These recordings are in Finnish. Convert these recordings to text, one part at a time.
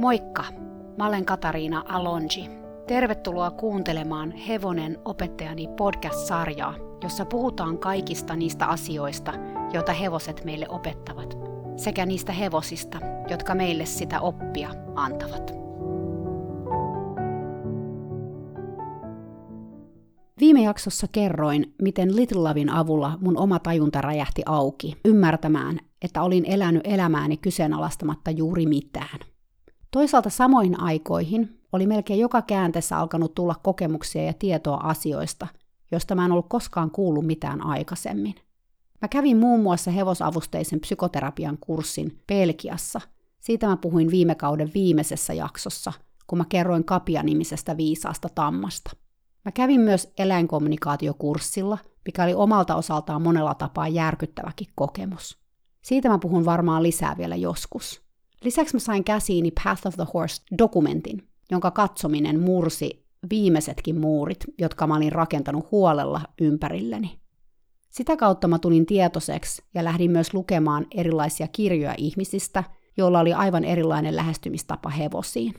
Moikka! Mä olen Katariina Alonji. Tervetuloa kuuntelemaan Hevonen opettajani podcast-sarjaa, jossa puhutaan kaikista niistä asioista, joita hevoset meille opettavat, sekä niistä hevosista, jotka meille sitä oppia antavat. Viime jaksossa kerroin, miten Little Lovin avulla mun oma tajunta räjähti auki, ymmärtämään, että olin elänyt elämääni kyseenalaistamatta juuri mitään. Toisaalta samoihin aikoihin oli melkein joka käänteessä alkanut tulla kokemuksia ja tietoa asioista, joista mä en ollut koskaan kuullut mitään aikaisemmin. Mä kävin muun muassa hevosavusteisen psykoterapian kurssin Belgiassa. Siitä mä puhuin viime kauden viimeisessä jaksossa, kun mä kerroin Kapia-nimisestä viisaasta tammasta. Mä kävin myös eläinkommunikaatiokurssilla, mikä oli omalta osaltaan monella tapaa järkyttäväkin kokemus. Siitä mä puhun varmaan lisää vielä joskus. Lisäksi mä sain käsiini Path of the Horse-dokumentin, jonka katsominen mursi viimeisetkin muurit, jotka mä olin rakentanut huolella ympärilleni. Sitä kautta mä tulin tietoiseksi ja lähdin myös lukemaan erilaisia kirjoja ihmisistä, joilla oli aivan erilainen lähestymistapa hevosiin.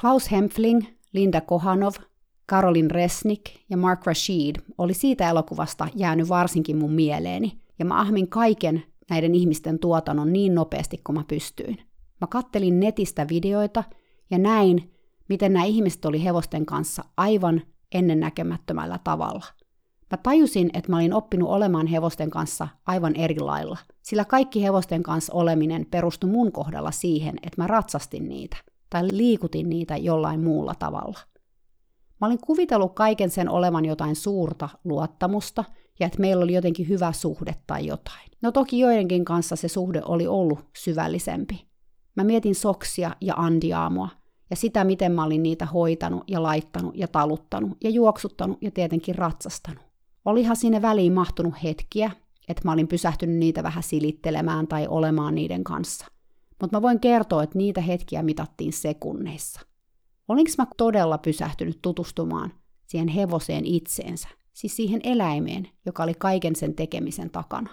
Klaus Hempfling, Linda Kohanov, Karolin Resnick ja Mark Rashid oli siitä elokuvasta jäänyt varsinkin mun mieleeni, ja mä ahmin kaiken näiden ihmisten tuotannon niin nopeasti kuin mä pystyin. Mä kattelin netistä videoita ja näin, miten nämä ihmiset oli hevosten kanssa aivan ennennäkemättömällä tavalla. Mä tajusin, että mä olin oppinut olemaan hevosten kanssa aivan eri lailla, sillä kaikki hevosten kanssa oleminen perustui mun kohdalla siihen, että mä ratsastin niitä tai liikutin niitä jollain muulla tavalla. Mä olin kuvitellut kaiken sen olevan jotain suurta luottamusta ja että meillä oli jotenkin hyvä suhde tai jotain. No toki joidenkin kanssa se suhde oli ollut syvällisempi. Mä mietin soksia ja andiaamua ja sitä, miten mä olin niitä hoitanut ja laittanut ja taluttanut ja juoksuttanut ja tietenkin ratsastanut. Olihan sinne väliin mahtunut hetkiä, että mä olin pysähtynyt niitä vähän silittelemään tai olemaan niiden kanssa. Mutta mä voin kertoa, että niitä hetkiä mitattiin sekunneissa. Olinko mä todella pysähtynyt tutustumaan siihen hevoseen itseensä, siis siihen eläimeen, joka oli kaiken sen tekemisen takana?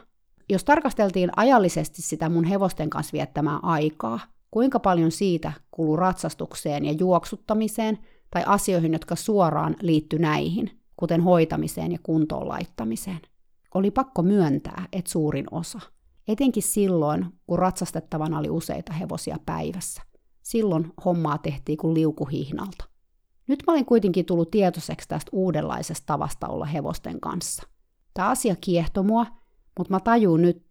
Jos tarkasteltiin ajallisesti sitä mun hevosten kanssa viettämää aikaa, kuinka paljon siitä kuluu ratsastukseen ja juoksuttamiseen tai asioihin, jotka suoraan liitty näihin, kuten hoitamiseen ja kuntoon laittamiseen. Oli pakko myöntää, että suurin osa. Etenkin silloin, kun ratsastettavana oli useita hevosia päivässä. Silloin hommaa tehtiin kuin liukuhihnalta. Nyt mä olin kuitenkin tullut tietoiseksi tästä uudenlaisesta tavasta olla hevosten kanssa. Tämä asia kiehtoi mua, mutta mä tajuun nyt,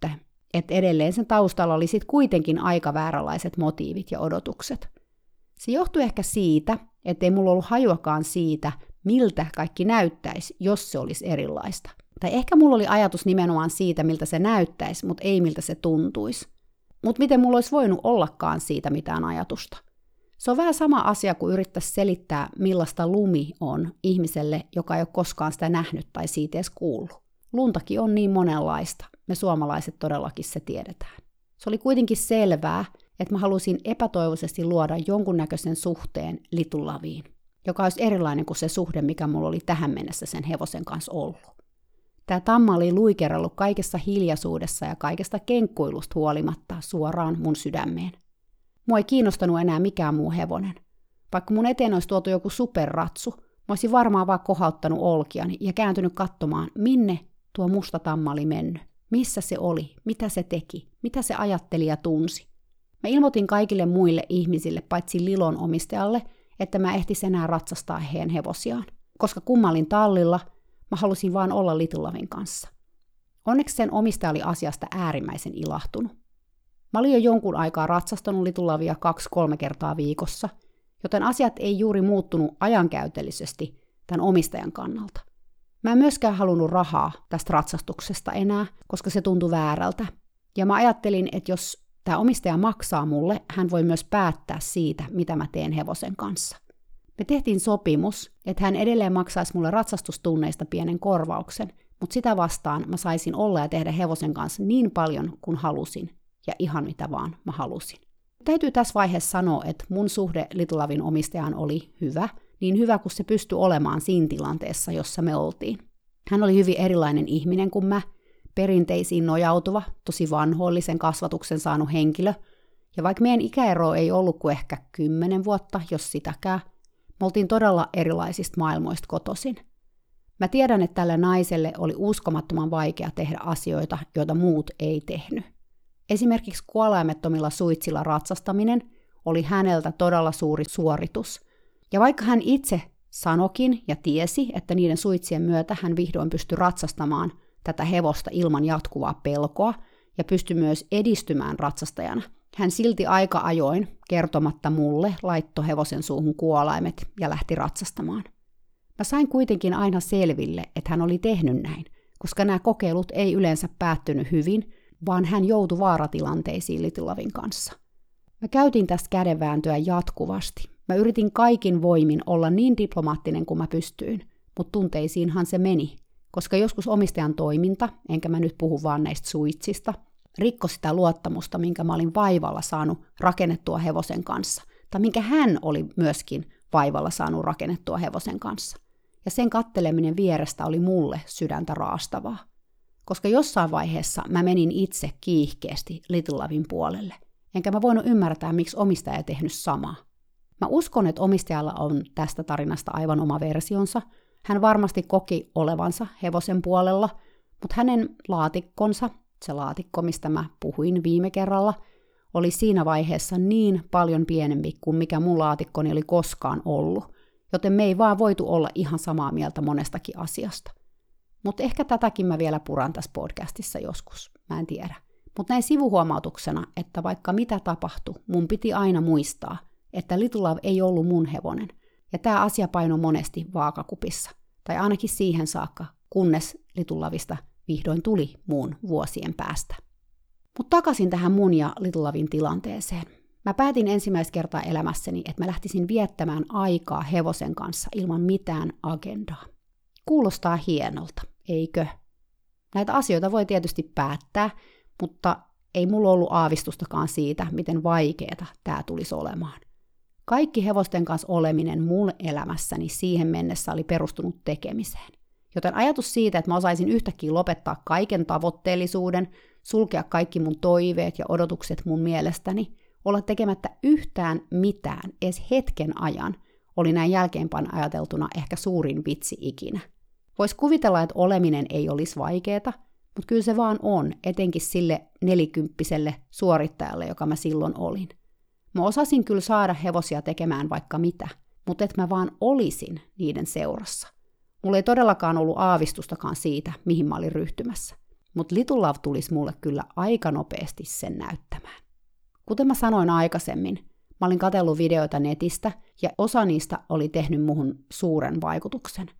että edelleen sen taustalla oli sitten kuitenkin aika vääränlaiset motiivit ja odotukset. Se johtui ehkä siitä, ettei mulla ollut hajuakaan siitä, miltä kaikki näyttäisi, jos se olisi erilaista. Tai ehkä mulla oli ajatus nimenomaan siitä, miltä se näyttäisi, mutta ei miltä se tuntuisi. Mutta miten mulla olisi voinut ollakaan siitä mitään ajatusta? Se on vähän sama asia kuin yrittäisi selittää, millaista lumi on ihmiselle, joka ei ole koskaan sitä nähnyt tai siitä edes kuullut. Luntakin on niin monenlaista. Me suomalaiset todellakin se tiedetään. Se oli kuitenkin selvää, että mä halusin epätoivoisesti luoda jonkunnäköisen suhteen litullaviin, joka olisi erilainen kuin se suhde, mikä mulla oli tähän mennessä sen hevosen kanssa ollut. Tämä tamma oli luikerellut kaikessa hiljaisuudessa ja kaikesta kenkkuilusta huolimatta suoraan mun sydämeen. Mua ei kiinnostanut enää mikään muu hevonen. Vaikka mun eteen olisi tuotu joku superratsu, mä olisin varmaan vaan kohauttanut olkiani ja kääntynyt katsomaan, minne tuo musta tamma oli mennyt. Missä se oli, mitä se teki, mitä se ajatteli ja tunsi. Mä ilmoitin kaikille muille ihmisille, paitsi Lilon omistajalle, että mä ehtis enää ratsastaa heidän hevosiaan. Koska kummalin tallilla, mä halusin vaan olla Little kanssa. Onneksi sen omistaja oli asiasta äärimmäisen ilahtunut. Mä olin jo jonkun aikaa ratsastanut Litulavia kaksi-kolme kertaa viikossa, joten asiat ei juuri muuttunut ajankäytöllisesti tämän omistajan kannalta – Mä en myöskään halunnut rahaa tästä ratsastuksesta enää, koska se tuntui väärältä. Ja mä ajattelin, että jos tämä omistaja maksaa mulle, hän voi myös päättää siitä, mitä mä teen hevosen kanssa. Me tehtiin sopimus, että hän edelleen maksaisi mulle ratsastustunneista pienen korvauksen, mutta sitä vastaan mä saisin olla ja tehdä hevosen kanssa niin paljon kuin halusin, ja ihan mitä vaan mä halusin. Täytyy tässä vaiheessa sanoa, että mun suhde Little Lavin omistajaan oli hyvä – niin hyvä kuin se pystyi olemaan siinä tilanteessa, jossa me oltiin. Hän oli hyvin erilainen ihminen kuin mä, perinteisiin nojautuva, tosi vanhoillisen kasvatuksen saanut henkilö, Ja vaikka meidän ikäero ei ollut kuin ehkä kymmenen vuotta, jos sitäkään, me oltiin todella erilaisista maailmoista kotosin. Mä tiedän, että tälle naiselle oli uskomattoman vaikea tehdä asioita, joita muut ei tehnyt. Esimerkiksi kuolaimettomilla suitsilla ratsastaminen oli häneltä todella suuri suoritus. Ja vaikka hän itse sanokin ja tiesi, että niiden suitsien myötä hän vihdoin pystyi ratsastamaan tätä hevosta ilman jatkuvaa pelkoa ja pystyi myös edistymään ratsastajana, hän silti aika ajoin, kertomatta mulle, laitto hevosen suuhun kuolaimet ja lähti ratsastamaan. Mä sain kuitenkin aina selville, että hän oli tehnyt näin, koska nämä kokeilut ei yleensä päättynyt hyvin, vaan hän joutui vaaratilanteisiin Litilavin kanssa. Mä käytin tästä kädenvääntöä jatkuvasti. Mä yritin kaikin voimin olla niin diplomaattinen kuin mä pystyin, mutta tunteisiinhan se meni, koska joskus omistajan toiminta, enkä mä nyt puhu vaan näistä suitsista, rikko sitä luottamusta, minkä mä olin vaivalla saanut rakennettua hevosen kanssa, tai minkä hän oli myöskin vaivalla saanut rakennettua hevosen kanssa. Ja sen katteleminen vierestä oli mulle sydäntä raastavaa. Koska jossain vaiheessa mä menin itse kiihkeästi Little Lavin puolelle, enkä mä voinut ymmärtää, miksi omistaja ei tehnyt samaa. Mä uskon, että omistajalla on tästä tarinasta aivan oma versionsa. Hän varmasti koki olevansa hevosen puolella, mutta hänen laatikkonsa se laatikko, mistä mä puhuin viime kerralla, oli siinä vaiheessa niin paljon pienempi kuin mikä mun laatikkoni oli koskaan ollut, joten me ei vaan voitu olla ihan samaa mieltä monestakin asiasta. Mutta ehkä tätäkin mä vielä puran tässä podcastissa joskus, mä en tiedä. Mutta näin sivuhuomautuksena, että vaikka mitä tapahtui, mun piti aina muistaa, että Little Love ei ollut mun hevonen, ja tämä asia painoi monesti vaakakupissa, tai ainakin siihen saakka, kunnes Little Loveista vihdoin tuli muun vuosien päästä. Mutta takaisin tähän mun ja Little Lavin tilanteeseen. Mä päätin ensimmäistä kertaa elämässäni, että mä lähtisin viettämään aikaa hevosen kanssa ilman mitään agendaa. Kuulostaa hienolta, eikö? Näitä asioita voi tietysti päättää, mutta ei mulla ollut aavistustakaan siitä, miten vaikeeta tämä tulisi olemaan. Kaikki hevosten kanssa oleminen mun elämässäni siihen mennessä oli perustunut tekemiseen. Joten ajatus siitä, että mä osaisin yhtäkkiä lopettaa kaiken tavoitteellisuuden, sulkea kaikki mun toiveet ja odotukset mun mielestäni, olla tekemättä yhtään mitään edes hetken ajan, oli näin jälkeenpäin ajateltuna ehkä suurin vitsi ikinä. Voisi kuvitella, että oleminen ei olisi vaikeeta, mutta kyllä se vaan on, etenkin sille nelikymppiselle suorittajalle, joka mä silloin olin. Mä osasin kyllä saada hevosia tekemään vaikka mitä, mutta että mä vaan olisin niiden seurassa. Mulla ei todellakaan ollut aavistustakaan siitä, mihin mä olin ryhtymässä. Mutta Little Love tulisi mulle kyllä aika nopeasti sen näyttämään. Kuten mä sanoin aikaisemmin, mä olin katsellut videoita netistä ja osa niistä oli tehnyt muhun suuren vaikutuksen.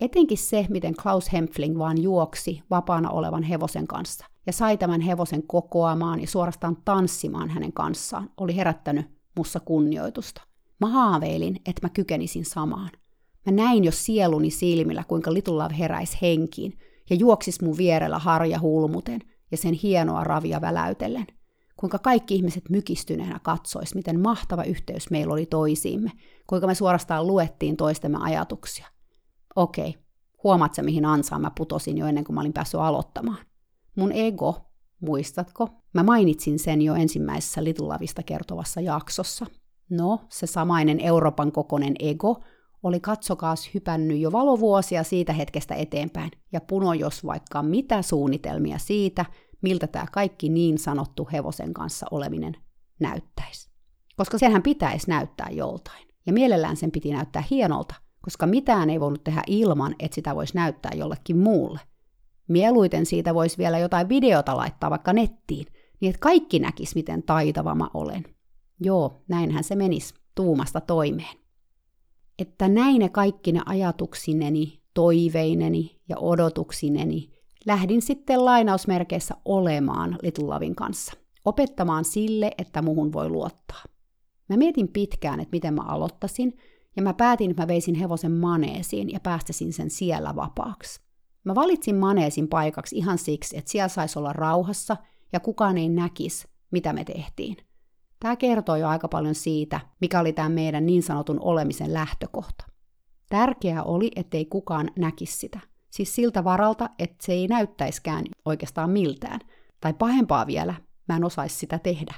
Etenkin se, miten Klaus Hempfling vaan juoksi vapaana olevan hevosen kanssa ja sai tämän hevosen kokoamaan ja suorastaan tanssimaan hänen kanssaan, oli herättänyt mussa kunnioitusta. Mä haaveilin, että mä kykenisin samaan – Mä näin jo sieluni silmillä, kuinka Little Love heräisi henkiin ja juoksis mun vierellä harja hulmuten ja sen hienoa ravia väläytellen. Kuinka kaikki ihmiset mykistyneenä katsois, miten mahtava yhteys meillä oli toisiimme, kuinka me suorastaan luettiin toistemme ajatuksia. Okei, huomaat sä mihin ansaan mä putosin jo ennen kuin mä olin päässyt aloittamaan. Mun ego, muistatko? Mä mainitsin sen jo ensimmäisessä Little Loveista kertovassa jaksossa. No, se samainen Euroopan kokonen ego oli katsokaas hypännyt jo valovuosia siitä hetkestä eteenpäin ja puno jos vaikka mitä suunnitelmia siitä, miltä tämä kaikki niin sanottu hevosen kanssa oleminen näyttäisi. Koska senhän pitäisi näyttää joltain. Ja mielellään sen piti näyttää hienolta, koska mitään ei voinut tehdä ilman, että sitä voisi näyttää jollekin muulle. Mieluiten siitä voisi vielä jotain videota laittaa vaikka nettiin, niin että kaikki näkis, miten taitava mä olen. Joo, näinhän se menisi tuumasta toimeen että näin kaikki ne ajatuksineni, toiveineni ja odotuksineni lähdin sitten lainausmerkeissä olemaan Little Lavin kanssa, opettamaan sille, että muhun voi luottaa. Mä mietin pitkään, että miten mä aloittasin, ja mä päätin, että mä veisin hevosen maneesiin ja päästäsin sen siellä vapaaksi. Mä valitsin maneesin paikaksi ihan siksi, että siellä saisi olla rauhassa ja kukaan ei näkisi, mitä me tehtiin. Tämä kertoo jo aika paljon siitä, mikä oli tämä meidän niin sanotun olemisen lähtökohta. Tärkeää oli, ettei kukaan näkisi sitä. Siis siltä varalta, että se ei näyttäiskään oikeastaan miltään. Tai pahempaa vielä, mä en osaisi sitä tehdä.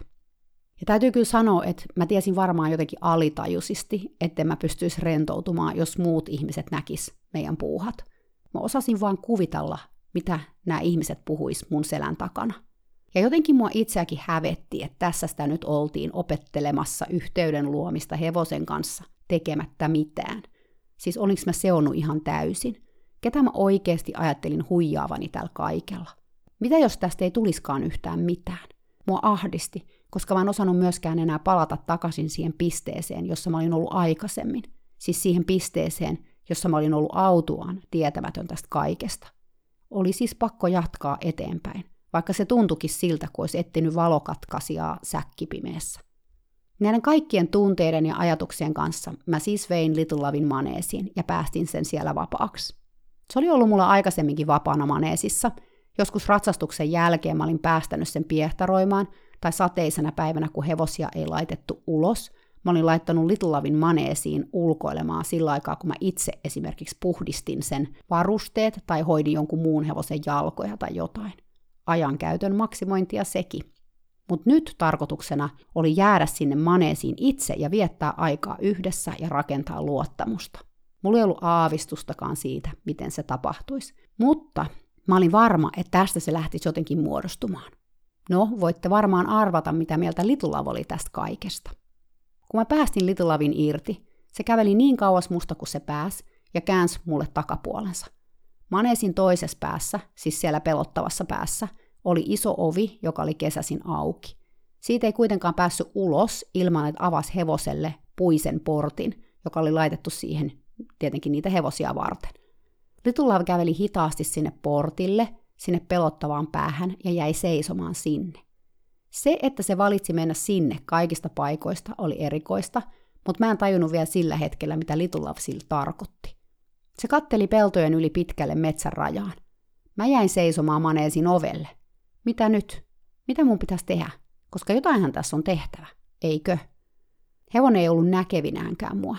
Ja täytyy kyllä sanoa, että mä tiesin varmaan jotenkin alitajuisesti, että mä pystyisi rentoutumaan, jos muut ihmiset näkis meidän puuhat. Mä osasin vaan kuvitella, mitä nämä ihmiset puhuis mun selän takana. Ja jotenkin mua itseäkin hävetti, että tässä sitä nyt oltiin opettelemassa yhteyden luomista hevosen kanssa tekemättä mitään. Siis olinko mä seonnut ihan täysin? Ketä mä oikeasti ajattelin huijaavani tällä kaikella? Mitä jos tästä ei tuliskaan yhtään mitään? Mua ahdisti, koska mä en osannut myöskään enää palata takaisin siihen pisteeseen, jossa mä olin ollut aikaisemmin. Siis siihen pisteeseen, jossa mä olin ollut autuaan, tietämätön tästä kaikesta. Oli siis pakko jatkaa eteenpäin, vaikka se tuntukin siltä, kuin olisi etsinyt valokatkaisijaa säkkipimeessä. Näiden kaikkien tunteiden ja ajatuksien kanssa mä siis vein Little Lavin maneesiin ja päästin sen siellä vapaaksi. Se oli ollut mulla aikaisemminkin vapaana maneesissa. Joskus ratsastuksen jälkeen mä olin päästänyt sen piehtaroimaan, tai sateisena päivänä, kun hevosia ei laitettu ulos, mä olin laittanut Little Lavin maneesiin ulkoilemaan sillä aikaa, kun mä itse esimerkiksi puhdistin sen varusteet tai hoidin jonkun muun hevosen jalkoja tai jotain. Ajankäytön maksimointia sekin. Mutta nyt tarkoituksena oli jäädä sinne maneesiin itse ja viettää aikaa yhdessä ja rakentaa luottamusta. Mulla ei ollut aavistustakaan siitä, miten se tapahtuisi. Mutta mä olin varma, että tästä se lähtisi jotenkin muodostumaan. No, voitte varmaan arvata, mitä mieltä Little oli tästä kaikesta. Kun mä päästin Little Lavin irti, se käveli niin kauas musta kuin se pääsi ja käänsi mulle takapuolensa. Maneesin toisessa päässä, siis siellä pelottavassa päässä, oli iso ovi, joka oli kesäsin auki. Siitä ei kuitenkaan päässyt ulos ilman, että avasi hevoselle puisen portin, joka oli laitettu siihen tietenkin niitä hevosia varten. Little käveli hitaasti sinne portille, sinne pelottavaan päähän ja jäi seisomaan sinne. Se, että se valitsi mennä sinne kaikista paikoista, oli erikoista, mutta mä en tajunnut vielä sillä hetkellä, mitä Little Love sillä tarkoitti. Se katteli peltojen yli pitkälle metsän rajaan. Mä jäin seisomaan maneesin ovelle. Mitä nyt? Mitä mun pitäisi tehdä? Koska jotainhan tässä on tehtävä, eikö? Hevonen ei ollut näkevinäänkään mua.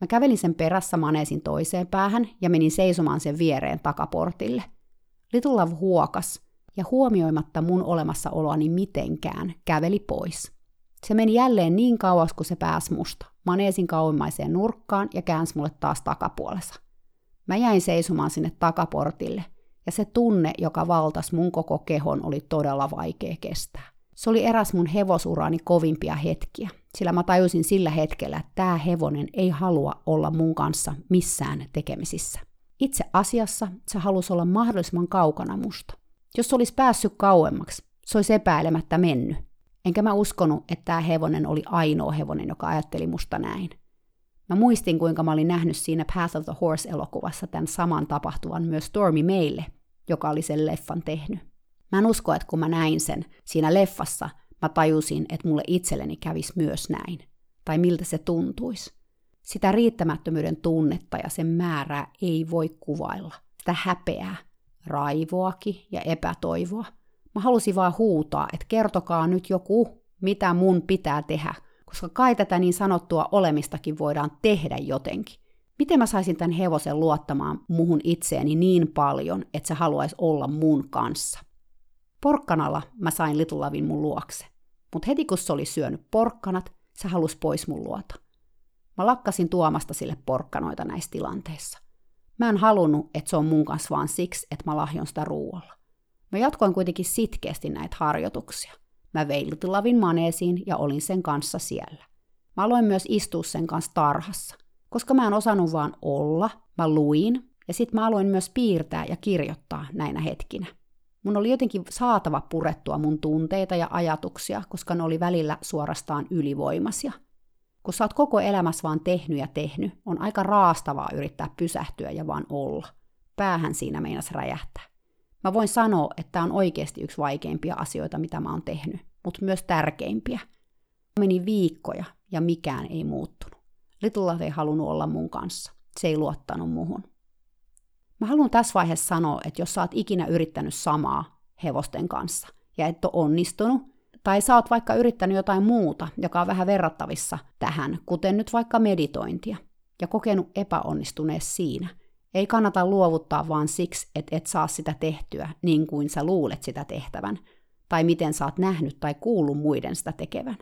Mä kävelin sen perässä maneesin toiseen päähän ja menin seisomaan sen viereen takaportille. Little Love huokas ja huomioimatta mun olemassaoloani mitenkään käveli pois. Se meni jälleen niin kauas kuin se pääsi musta, maneesin kauimmaiseen nurkkaan ja käänsi mulle taas takapuolessa. Mä jäin seisomaan sinne takaportille, ja se tunne, joka valtasi mun koko kehon, oli todella vaikea kestää. Se oli eräs mun hevosurani kovimpia hetkiä, sillä mä tajusin sillä hetkellä, että tämä hevonen ei halua olla mun kanssa missään tekemisissä. Itse asiassa se halusi olla mahdollisimman kaukana musta. Jos olisi päässyt kauemmaksi, se olisi epäilemättä mennyt. Enkä mä uskonut, että tämä hevonen oli ainoa hevonen, joka ajatteli musta näin. Mä muistin, kuinka mä olin nähnyt siinä Path of the Horse-elokuvassa tämän saman tapahtuvan myös Stormy meille, joka oli sen leffan tehnyt. Mä en usko, että kun mä näin sen siinä leffassa, mä tajusin, että mulle itselleni kävisi myös näin. Tai miltä se tuntuisi. Sitä riittämättömyyden tunnetta ja sen määrää ei voi kuvailla. Sitä häpeää, raivoakin ja epätoivoa. Mä halusin vaan huutaa, että kertokaa nyt joku, mitä mun pitää tehdä, koska kai tätä niin sanottua olemistakin voidaan tehdä jotenkin. Miten mä saisin tämän hevosen luottamaan muhun itseeni niin paljon, että se haluaisi olla mun kanssa? Porkkanalla mä sain Little Lavin mun luokse. Mutta heti kun se oli syönyt porkkanat, se halusi pois mun luota. Mä lakkasin tuomasta sille porkkanoita näissä tilanteissa. Mä en halunnut, että se on mun kanssa vaan siksi, että mä lahjon sitä ruualla. Mä jatkoin kuitenkin sitkeästi näitä harjoituksia. Mä vein Lavin maneesiin ja olin sen kanssa siellä. Mä aloin myös istua sen kanssa tarhassa. Koska mä en osannut vaan olla, mä luin ja sitten mä aloin myös piirtää ja kirjoittaa näinä hetkinä. Mun oli jotenkin saatava purettua mun tunteita ja ajatuksia, koska ne oli välillä suorastaan ylivoimaisia. Kun sä oot koko elämässä vaan tehnyt ja tehnyt, on aika raastavaa yrittää pysähtyä ja vaan olla. Päähän siinä meinas räjähtää. Mä voin sanoa, että tämä on oikeasti yksi vaikeimpia asioita, mitä mä oon tehnyt, mutta myös tärkeimpiä. Meni viikkoja ja mikään ei muuttunut. Little ei halunnut olla mun kanssa. Se ei luottanut muhun. Mä haluan tässä vaiheessa sanoa, että jos sä oot ikinä yrittänyt samaa hevosten kanssa ja et ole onnistunut, tai sä oot vaikka yrittänyt jotain muuta, joka on vähän verrattavissa tähän, kuten nyt vaikka meditointia, ja kokenut epäonnistuneet siinä, ei kannata luovuttaa vaan siksi, että et saa sitä tehtyä niin kuin sä luulet sitä tehtävän, tai miten sä oot nähnyt tai kuullut muiden sitä tekevän.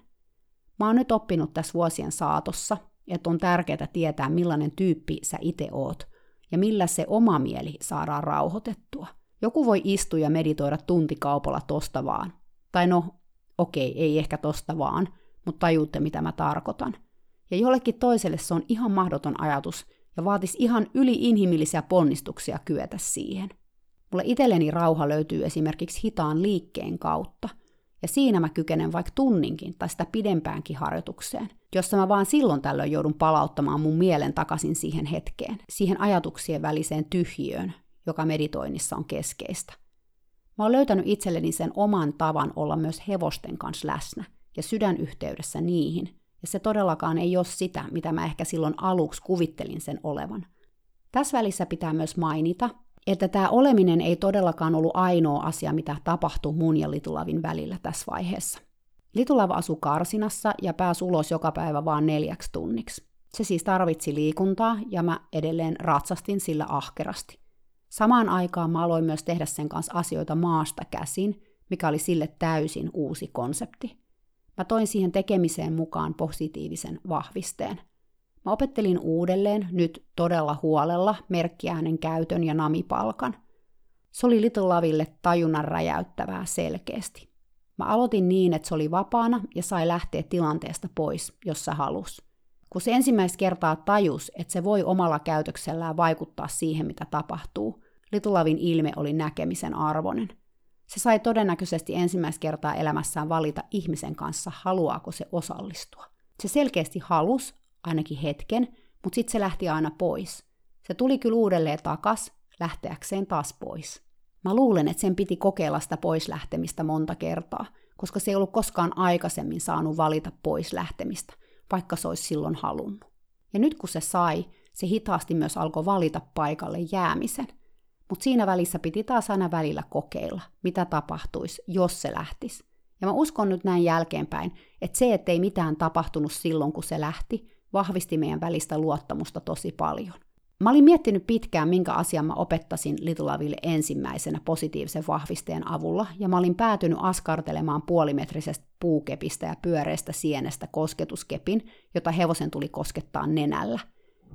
Mä oon nyt oppinut tässä vuosien saatossa, että on tärkeää tietää, millainen tyyppi sä itse oot ja millä se oma mieli saadaan rauhoitettua. Joku voi istua ja meditoida tuntikaupalla tosta vaan. Tai no, okei, ei ehkä tosta vaan, mutta tajuutte mitä mä tarkoitan. Ja jollekin toiselle se on ihan mahdoton ajatus ja vaatisi ihan yliinhimillisiä ponnistuksia kyetä siihen. Mulle itselleni rauha löytyy esimerkiksi hitaan liikkeen kautta – ja siinä mä kykenen vaikka tunninkin tai sitä pidempäänkin harjoitukseen, jossa mä vaan silloin tällöin joudun palauttamaan mun mielen takaisin siihen hetkeen, siihen ajatuksien väliseen tyhjiöön, joka meditoinnissa on keskeistä. Mä oon löytänyt itselleni sen oman tavan olla myös hevosten kanssa läsnä ja sydänyhteydessä niihin, ja se todellakaan ei ole sitä, mitä mä ehkä silloin aluksi kuvittelin sen olevan. Tässä välissä pitää myös mainita, että tämä oleminen ei todellakaan ollut ainoa asia, mitä tapahtui mun ja Litulavin välillä tässä vaiheessa. Litulava asui Karsinassa ja pääsi ulos joka päivä vain neljäksi tunniksi. Se siis tarvitsi liikuntaa ja mä edelleen ratsastin sillä ahkerasti. Samaan aikaan mä aloin myös tehdä sen kanssa asioita maasta käsin, mikä oli sille täysin uusi konsepti. Mä toin siihen tekemiseen mukaan positiivisen vahvisteen – Mä opettelin uudelleen, nyt todella huolella, merkkiäänen käytön ja namipalkan. Se oli Little Laville tajunnan räjäyttävää selkeästi. Mä aloitin niin, että se oli vapaana ja sai lähteä tilanteesta pois, jos se halus. Kun se ensimmäistä kertaa tajus, että se voi omalla käytöksellään vaikuttaa siihen, mitä tapahtuu, Little Lavin ilme oli näkemisen arvoinen. Se sai todennäköisesti ensimmäistä kertaa elämässään valita ihmisen kanssa, haluaako se osallistua. Se selkeästi halus, ainakin hetken, mutta sitten se lähti aina pois. Se tuli kyllä uudelleen takas, lähteäkseen taas pois. Mä luulen, että sen piti kokeilla sitä pois lähtemistä monta kertaa, koska se ei ollut koskaan aikaisemmin saanut valita pois lähtemistä, vaikka se olisi silloin halunnut. Ja nyt kun se sai, se hitaasti myös alkoi valita paikalle jäämisen. Mutta siinä välissä piti taas aina välillä kokeilla, mitä tapahtuisi, jos se lähtisi. Ja mä uskon nyt näin jälkeenpäin, että se, ettei mitään tapahtunut silloin, kun se lähti, vahvisti meidän välistä luottamusta tosi paljon. Mä olin miettinyt pitkään, minkä asian mä opettasin Litulaville ensimmäisenä positiivisen vahvisteen avulla, ja mä olin päätynyt askartelemaan puolimetrisestä puukepistä ja pyöreästä sienestä kosketuskepin, jota hevosen tuli koskettaa nenällä.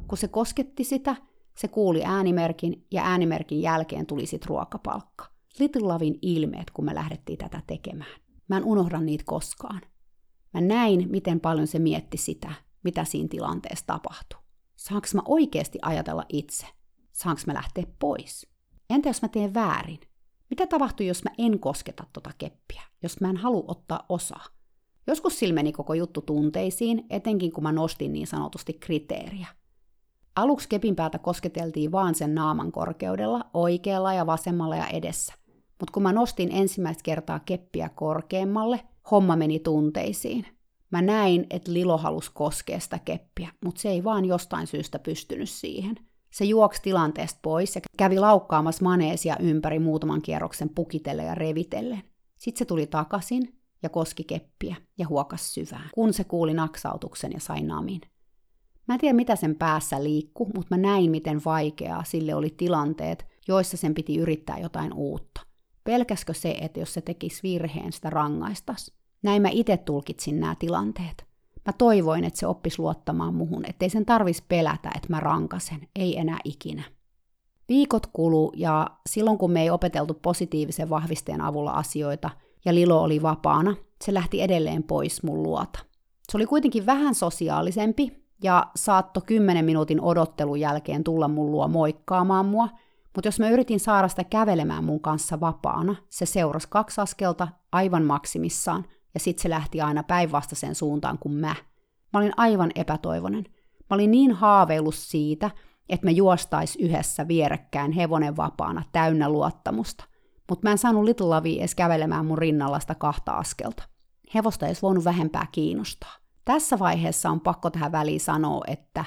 Kun se kosketti sitä, se kuuli äänimerkin, ja äänimerkin jälkeen tuli sit ruokapalkka. Litulavin ilmeet, kun me lähdettiin tätä tekemään. Mä en unohda niitä koskaan. Mä näin, miten paljon se mietti sitä, mitä siinä tilanteessa tapahtuu. Saanko mä oikeasti ajatella itse? Saanko mä lähteä pois? Entä jos mä teen väärin? Mitä tapahtuu, jos mä en kosketa tota keppiä, jos mä en halua ottaa osaa? Joskus silmeni koko juttu tunteisiin, etenkin kun mä nostin niin sanotusti kriteeriä. Aluksi kepin päätä kosketeltiin vaan sen naaman korkeudella, oikealla ja vasemmalla ja edessä. Mutta kun mä nostin ensimmäistä kertaa keppiä korkeammalle, homma meni tunteisiin. Mä näin, että Lilo halusi koskea sitä keppiä, mutta se ei vaan jostain syystä pystynyt siihen. Se juoksi tilanteesta pois ja kävi laukkaamassa maneesia ympäri muutaman kierroksen pukitelle ja revitellen. Sitten se tuli takaisin ja koski keppiä ja huokas syvään, kun se kuuli naksautuksen ja sai namin. Mä en tiedä, mitä sen päässä liikku, mutta mä näin, miten vaikeaa sille oli tilanteet, joissa sen piti yrittää jotain uutta. Pelkäskö se, että jos se tekisi virheen, sitä rangaistas? Näin mä itse tulkitsin nämä tilanteet. Mä toivoin, että se oppisi luottamaan muhun, ettei sen tarvis pelätä, että mä rankasen, ei enää ikinä. Viikot kulu ja silloin kun me ei opeteltu positiivisen vahvisteen avulla asioita ja Lilo oli vapaana, se lähti edelleen pois mun luota. Se oli kuitenkin vähän sosiaalisempi ja saatto 10 minuutin odottelun jälkeen tulla mun luo moikkaamaan mua, mutta jos mä yritin saada sitä kävelemään mun kanssa vapaana, se seurasi kaksi askelta aivan maksimissaan ja sitten se lähti aina päinvastaiseen suuntaan kuin mä. Mä olin aivan epätoivonen. Mä olin niin haaveillut siitä, että me juostais yhdessä vierekkäin hevonen vapaana täynnä luottamusta. Mutta mä en saanut Little Lavia edes kävelemään mun rinnalla sitä kahta askelta. Hevosta ei edes voinut vähempää kiinnostaa. Tässä vaiheessa on pakko tähän väliin sanoa, että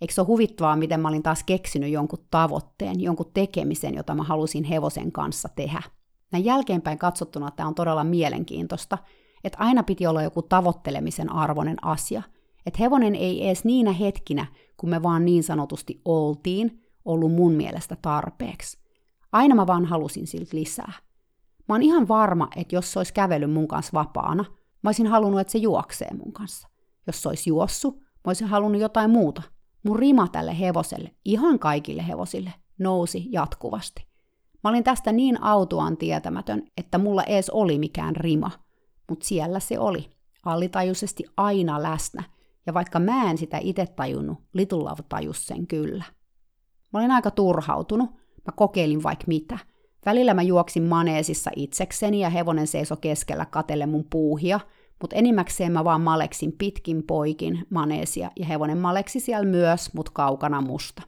eikö se ole huvittavaa, miten mä olin taas keksinyt jonkun tavoitteen, jonkun tekemisen, jota mä halusin hevosen kanssa tehdä. Näin jälkeenpäin katsottuna tämä on todella mielenkiintoista, että aina piti olla joku tavoittelemisen arvoinen asia. Että hevonen ei edes niinä hetkinä, kun me vaan niin sanotusti oltiin, ollut mun mielestä tarpeeksi. Aina mä vaan halusin siltä lisää. Mä oon ihan varma, että jos se olisi kävellyt mun kanssa vapaana, mä olisin halunnut, että se juoksee mun kanssa. Jos se olisi juossu, mä olisin halunnut jotain muuta. Mun rima tälle hevoselle, ihan kaikille hevosille, nousi jatkuvasti. Mä olin tästä niin autuaan tietämätön, että mulla ees oli mikään rima, mutta siellä se oli, allitajuisesti aina läsnä, ja vaikka mä en sitä itse tajunnut, Little Love tajus sen kyllä. Mä olin aika turhautunut, mä kokeilin vaikka mitä. Välillä mä juoksin maneesissa itsekseni ja hevonen seiso keskellä katelle mun puuhia, mutta enimmäkseen mä vaan maleksin pitkin poikin maneesia ja hevonen maleksi siellä myös, mut kaukana musta.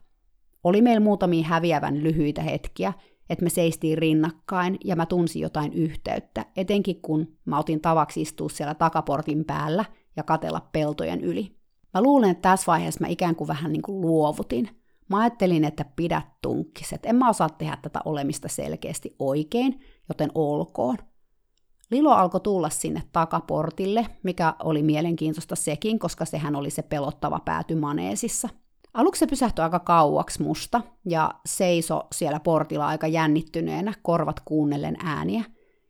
Oli meillä muutamia häviävän lyhyitä hetkiä, että me seistiin rinnakkain ja mä tunsin jotain yhteyttä, etenkin kun mä otin tavaksi istua siellä takaportin päällä ja katella peltojen yli. Mä luulen, että tässä vaiheessa mä ikään kuin vähän niin kuin luovutin. Mä ajattelin, että pidä tunkkis, että en mä osaa tehdä tätä olemista selkeästi oikein, joten olkoon. Lilo alkoi tulla sinne takaportille, mikä oli mielenkiintoista sekin, koska sehän oli se pelottava pääty maneesissa – Aluksi se pysähtyi aika kauaksi musta ja seiso siellä portilla aika jännittyneenä, korvat kuunnellen ääniä.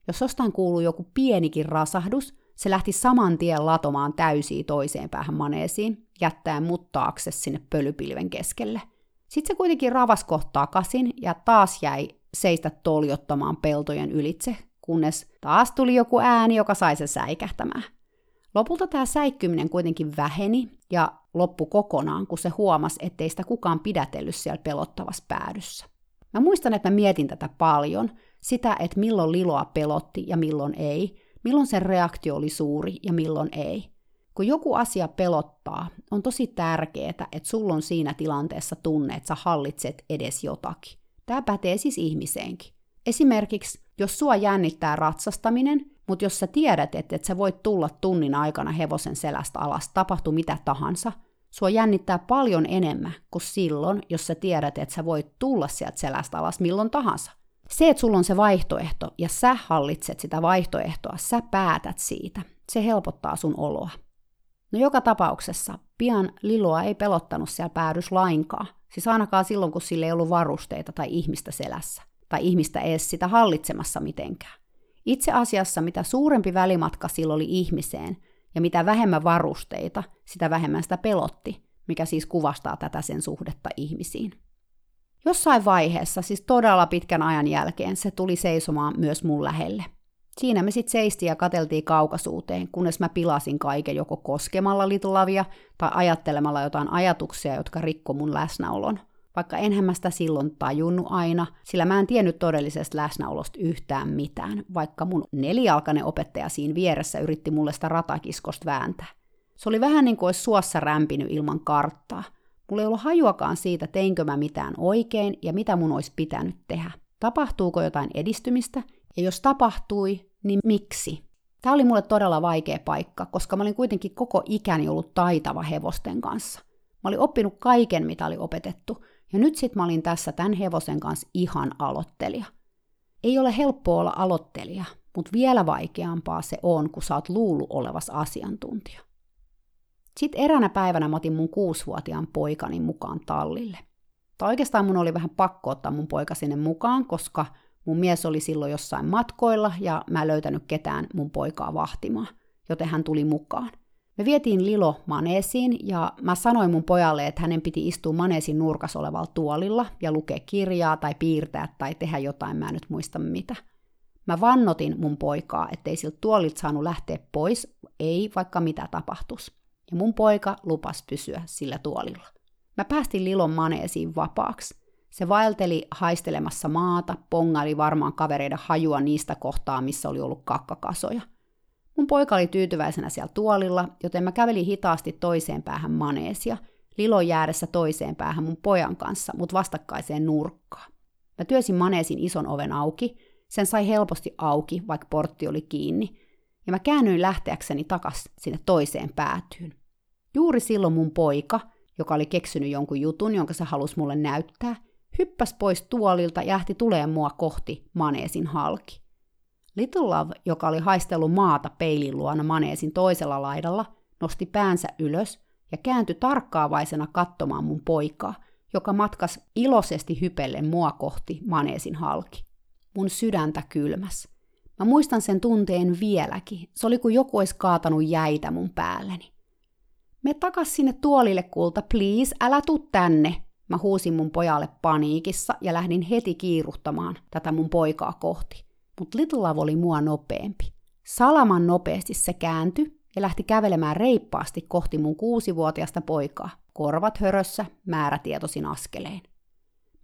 Jos jostain kuuluu joku pienikin rasahdus, se lähti saman tien latomaan täysiä toiseen päähän maneesiin, jättäen mut taakse sinne pölypilven keskelle. Sitten se kuitenkin ravas kohtaa kasin ja taas jäi seistä toljottamaan peltojen ylitse, kunnes taas tuli joku ääni, joka sai sen säikähtämään. Lopulta tämä säikkyminen kuitenkin väheni ja loppu kokonaan, kun se huomasi, ettei sitä kukaan pidätellyt siellä pelottavassa päädyssä. Mä muistan, että mä mietin tätä paljon, sitä, että milloin Liloa pelotti ja milloin ei, milloin sen reaktio oli suuri ja milloin ei. Kun joku asia pelottaa, on tosi tärkeää, että sulla on siinä tilanteessa tunne, että sä hallitset edes jotakin. Tämä pätee siis ihmiseenkin. Esimerkiksi, jos sua jännittää ratsastaminen, mutta jos sä tiedät, että et sä voit tulla tunnin aikana hevosen selästä alas, tapahtuu mitä tahansa, sua jännittää paljon enemmän kuin silloin, jos sä tiedät, että sä voit tulla sieltä selästä alas milloin tahansa. Se, että sulla on se vaihtoehto ja sä hallitset sitä vaihtoehtoa, sä päätät siitä, se helpottaa sun oloa. No joka tapauksessa pian Liloa ei pelottanut siellä päädys lainkaan, siis ainakaan silloin, kun sille ei ollut varusteita tai ihmistä selässä, tai ihmistä edes sitä hallitsemassa mitenkään. Itse asiassa mitä suurempi välimatka sillä oli ihmiseen, ja mitä vähemmän varusteita, sitä vähemmän sitä pelotti, mikä siis kuvastaa tätä sen suhdetta ihmisiin. Jossain vaiheessa, siis todella pitkän ajan jälkeen, se tuli seisomaan myös mun lähelle. Siinä me sitten seistiin ja kateltiin kaukasuuteen, kunnes mä pilasin kaiken joko koskemalla litulavia tai ajattelemalla jotain ajatuksia, jotka rikko mun läsnäolon – vaikka enhän mä sitä silloin tajunnut aina, sillä mä en tiennyt todellisesta läsnäolosta yhtään mitään, vaikka mun nelijalkainen opettaja siinä vieressä yritti mulle sitä ratakiskosta vääntää. Se oli vähän niin kuin olisi suossa rämpinyt ilman karttaa. Mulla ei ollut hajuakaan siitä, teinkö mä mitään oikein ja mitä mun olisi pitänyt tehdä. Tapahtuuko jotain edistymistä, ja jos tapahtui, niin miksi? Tämä oli mulle todella vaikea paikka, koska mä olin kuitenkin koko ikäni ollut taitava hevosten kanssa. Mä olin oppinut kaiken, mitä oli opetettu, ja nyt sit mä olin tässä tämän hevosen kanssa ihan aloittelija. Ei ole helppoa olla aloittelija, mutta vielä vaikeampaa se on, kun sä oot luullut olevas asiantuntija. Sitten eräänä päivänä mä otin mun kuusivuotiaan poikani mukaan tallille. Tai oikeastaan mun oli vähän pakko ottaa mun poika sinne mukaan, koska mun mies oli silloin jossain matkoilla ja mä en löytänyt ketään mun poikaa vahtimaan, joten hän tuli mukaan. Me vietiin Lilo maneesiin ja mä sanoin mun pojalle, että hänen piti istua maneesin nurkas olevalla tuolilla ja lukea kirjaa tai piirtää tai tehdä jotain, mä en nyt muista mitä. Mä vannotin mun poikaa, ettei siltä tuolilta saanut lähteä pois, ei vaikka mitä tapahtus. Ja mun poika lupas pysyä sillä tuolilla. Mä päästin Lilon maneesiin vapaaksi. Se vaelteli haistelemassa maata, pongaili varmaan kavereiden hajua niistä kohtaa, missä oli ollut kakkakasoja. Mun poika oli tyytyväisenä siellä tuolilla, joten mä kävelin hitaasti toiseen päähän maneesia, lilon jäädessä toiseen päähän mun pojan kanssa, mut vastakkaiseen nurkkaan. Mä työsin maneesin ison oven auki, sen sai helposti auki, vaikka portti oli kiinni, ja mä käännyin lähteäkseni takas sinne toiseen päätyyn. Juuri silloin mun poika, joka oli keksinyt jonkun jutun, jonka se halusi mulle näyttää, hyppäs pois tuolilta ja lähti tuleen mua kohti maneesin halki. Little Love, joka oli haistellut maata peilin luona maneesin toisella laidalla, nosti päänsä ylös ja kääntyi tarkkaavaisena katsomaan mun poikaa, joka matkas iloisesti hypellen mua kohti maneesin halki. Mun sydäntä kylmäs. Mä muistan sen tunteen vieläkin. Se oli kuin joku olisi kaatanut jäitä mun päälleni. Me takas sinne tuolille, kulta, please, älä tuu tänne. Mä huusin mun pojalle paniikissa ja lähdin heti kiiruhtamaan tätä mun poikaa kohti. Mut Little Love oli mua nopeampi. Salaman nopeasti se kääntyi ja lähti kävelemään reippaasti kohti mun kuusivuotiasta poikaa, korvat hörössä, määrätietoisin askelein.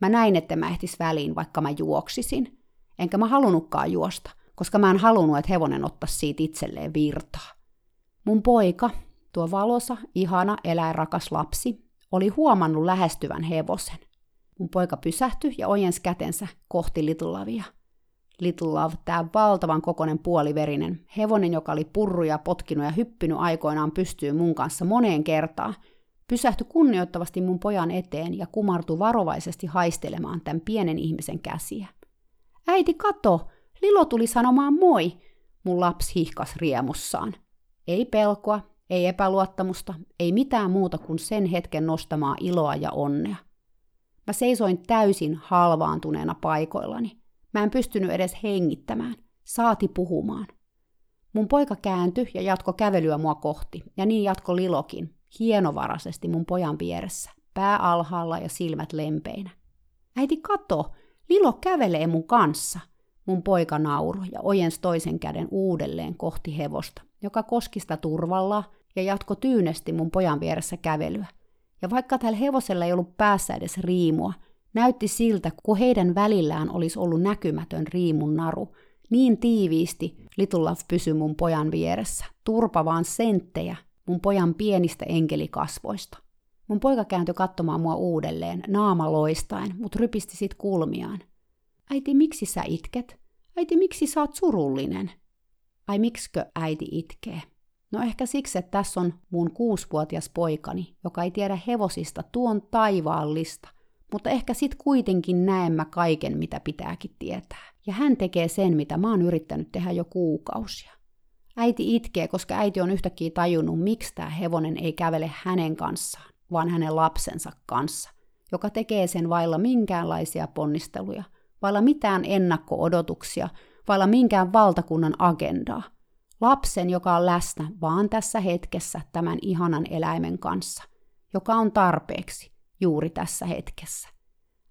Mä näin, että mä ehtis väliin, vaikka mä juoksisin. Enkä mä halunnutkaan juosta, koska mä en halunnut, että hevonen ottaisi siitä itselleen virtaa. Mun poika, tuo valosa, ihana, eläinrakas lapsi, oli huomannut lähestyvän hevosen. Mun poika pysähtyi ja ojensi kätensä kohti Little. Little Love, tämä valtavan kokonen puoliverinen, hevonen, joka oli purruja, potkinut ja hyppinyt aikoinaan pystyy mun kanssa moneen kertaan, pysähtyi kunnioittavasti mun pojan eteen ja kumartui varovaisesti haistelemaan tämän pienen ihmisen käsiä. Äiti, kato! Lilo tuli sanomaan moi! Mun lapsi hihkas riemussaan. Ei pelkoa, ei epäluottamusta, ei mitään muuta kuin sen hetken nostamaa iloa ja onnea. Mä seisoin täysin halvaantuneena paikoillani. Mä en pystynyt edes hengittämään, saati puhumaan. Mun poika kääntyi ja jatko kävelyä mua kohti, ja niin jatko Lilokin, hienovaraisesti mun pojan vieressä, pää alhaalla ja silmät lempeinä. Äiti kato, Lilo kävelee mun kanssa. Mun poika nauro ja ojens toisen käden uudelleen kohti hevosta, joka koski sitä turvalla ja jatko tyynesti mun pojan vieressä kävelyä. Ja vaikka tällä hevosella ei ollut päässä edes riimua, näytti siltä, kun heidän välillään olisi ollut näkymätön riimun naru. Niin tiiviisti Little Love pysyi mun pojan vieressä, turpa vaan senttejä mun pojan pienistä enkelikasvoista. Mun poika kääntyi katsomaan mua uudelleen, naama loistaen, mut rypisti sit kulmiaan. Äiti, miksi sä itket? Äiti, miksi sä oot surullinen? Ai mikskö äiti itkee? No ehkä siksi, että tässä on mun kuusivuotias poikani, joka ei tiedä hevosista tuon taivaallista, mutta ehkä sit kuitenkin näen mä kaiken, mitä pitääkin tietää. Ja hän tekee sen, mitä mä oon yrittänyt tehdä jo kuukausia. Äiti itkee, koska äiti on yhtäkkiä tajunnut, miksi tämä hevonen ei kävele hänen kanssaan, vaan hänen lapsensa kanssa, joka tekee sen vailla minkäänlaisia ponnisteluja, vailla mitään ennakko-odotuksia, vailla minkään valtakunnan agendaa – Lapsen, joka on läsnä vaan tässä hetkessä tämän ihanan eläimen kanssa, joka on tarpeeksi juuri tässä hetkessä.